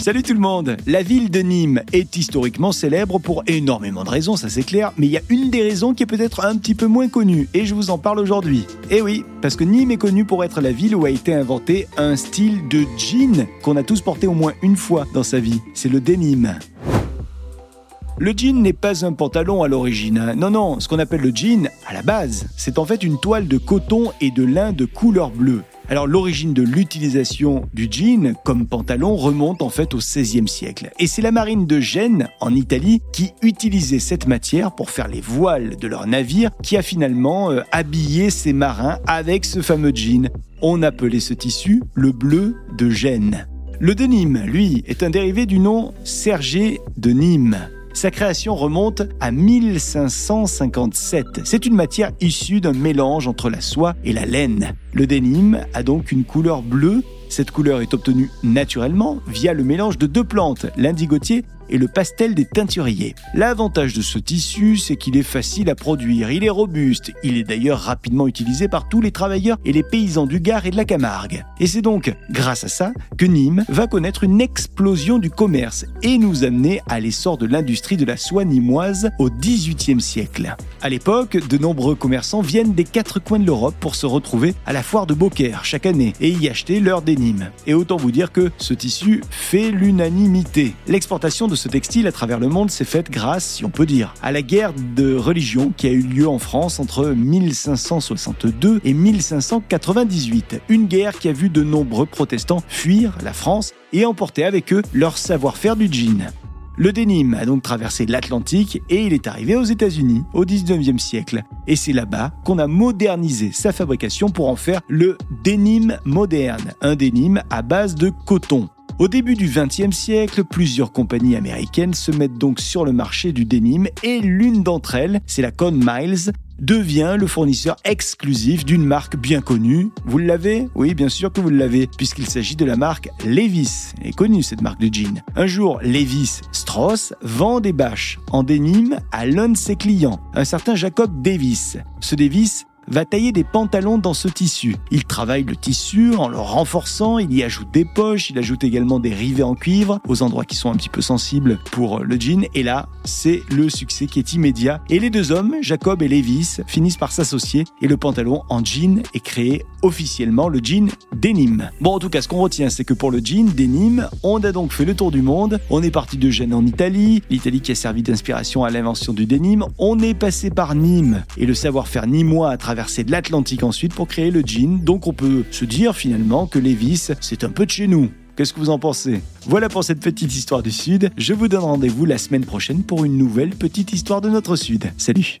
Salut tout le monde La ville de Nîmes est historiquement célèbre pour énormément de raisons, ça c'est clair, mais il y a une des raisons qui est peut-être un petit peu moins connue, et je vous en parle aujourd'hui. Eh oui, parce que Nîmes est connue pour être la ville où a été inventé un style de jean qu'on a tous porté au moins une fois dans sa vie, c'est le denim. Le jean n'est pas un pantalon à l'origine. hein. Non, non, ce qu'on appelle le jean, à la base, c'est en fait une toile de coton et de lin de couleur bleue. Alors l'origine de l'utilisation du jean comme pantalon remonte en fait au XVIe siècle. Et c'est la marine de Gênes, en Italie, qui utilisait cette matière pour faire les voiles de leurs navires, qui a finalement euh, habillé ses marins avec ce fameux jean. On appelait ce tissu le bleu de Gênes. Le denim, lui, est un dérivé du nom Sergé de Nîmes. Sa création remonte à 1557. C'est une matière issue d'un mélange entre la soie et la laine. Le denim a donc une couleur bleue. Cette couleur est obtenue naturellement via le mélange de deux plantes, l'indigotier et le pastel des teinturiers. L'avantage de ce tissu, c'est qu'il est facile à produire, il est robuste, il est d'ailleurs rapidement utilisé par tous les travailleurs et les paysans du Gard et de la Camargue. Et c'est donc grâce à ça que Nîmes va connaître une explosion du commerce et nous amener à l'essor de l'industrie de la soie nîmoise au XVIIIe siècle. À l'époque, de nombreux commerçants viennent des quatre coins de l'Europe pour se retrouver à la foire de Beaucaire chaque année et y acheter leur Et autant vous dire que ce tissu fait l'unanimité. L'exportation de ce textile à travers le monde s'est faite grâce, si on peut dire, à la guerre de religion qui a eu lieu en France entre 1562 et 1598. Une guerre qui a vu de nombreux protestants fuir la France et emporter avec eux leur savoir-faire du jean. Le denim a donc traversé l'Atlantique et il est arrivé aux États-Unis au 19e siècle. Et c'est là-bas qu'on a modernisé sa fabrication pour en faire le denim moderne, un denim à base de coton. Au début du XXe siècle, plusieurs compagnies américaines se mettent donc sur le marché du denim et l'une d'entre elles, c'est la Con Miles, devient le fournisseur exclusif d'une marque bien connue. Vous l'avez Oui, bien sûr que vous l'avez, puisqu'il s'agit de la marque Levis. Elle est connue cette marque de jean. Un jour, Levis Strauss vend des bâches en denim à l'un de ses clients, un certain Jacob Davis. Ce Davis va tailler des pantalons dans ce tissu. Il travaille le tissu en le renforçant, il y ajoute des poches, il ajoute également des rivets en cuivre aux endroits qui sont un petit peu sensibles pour le jean. Et là, c'est le succès qui est immédiat. Et les deux hommes, Jacob et Levis, finissent par s'associer et le pantalon en jean est créé officiellement le jean denim. Bon, en tout cas, ce qu'on retient, c'est que pour le jean denim, on a donc fait le tour du monde. On est parti de Gênes en Italie, l'Italie qui a servi d'inspiration à l'invention du denim. On est passé par Nîmes et le savoir-faire nîmois à traverser de l'Atlantique ensuite pour créer le jean. Donc on peut se dire finalement que Levis, c'est un peu de chez nous. Qu'est-ce que vous en pensez? Voilà pour cette petite histoire du Sud. Je vous donne rendez-vous la semaine prochaine pour une nouvelle petite histoire de notre Sud. Salut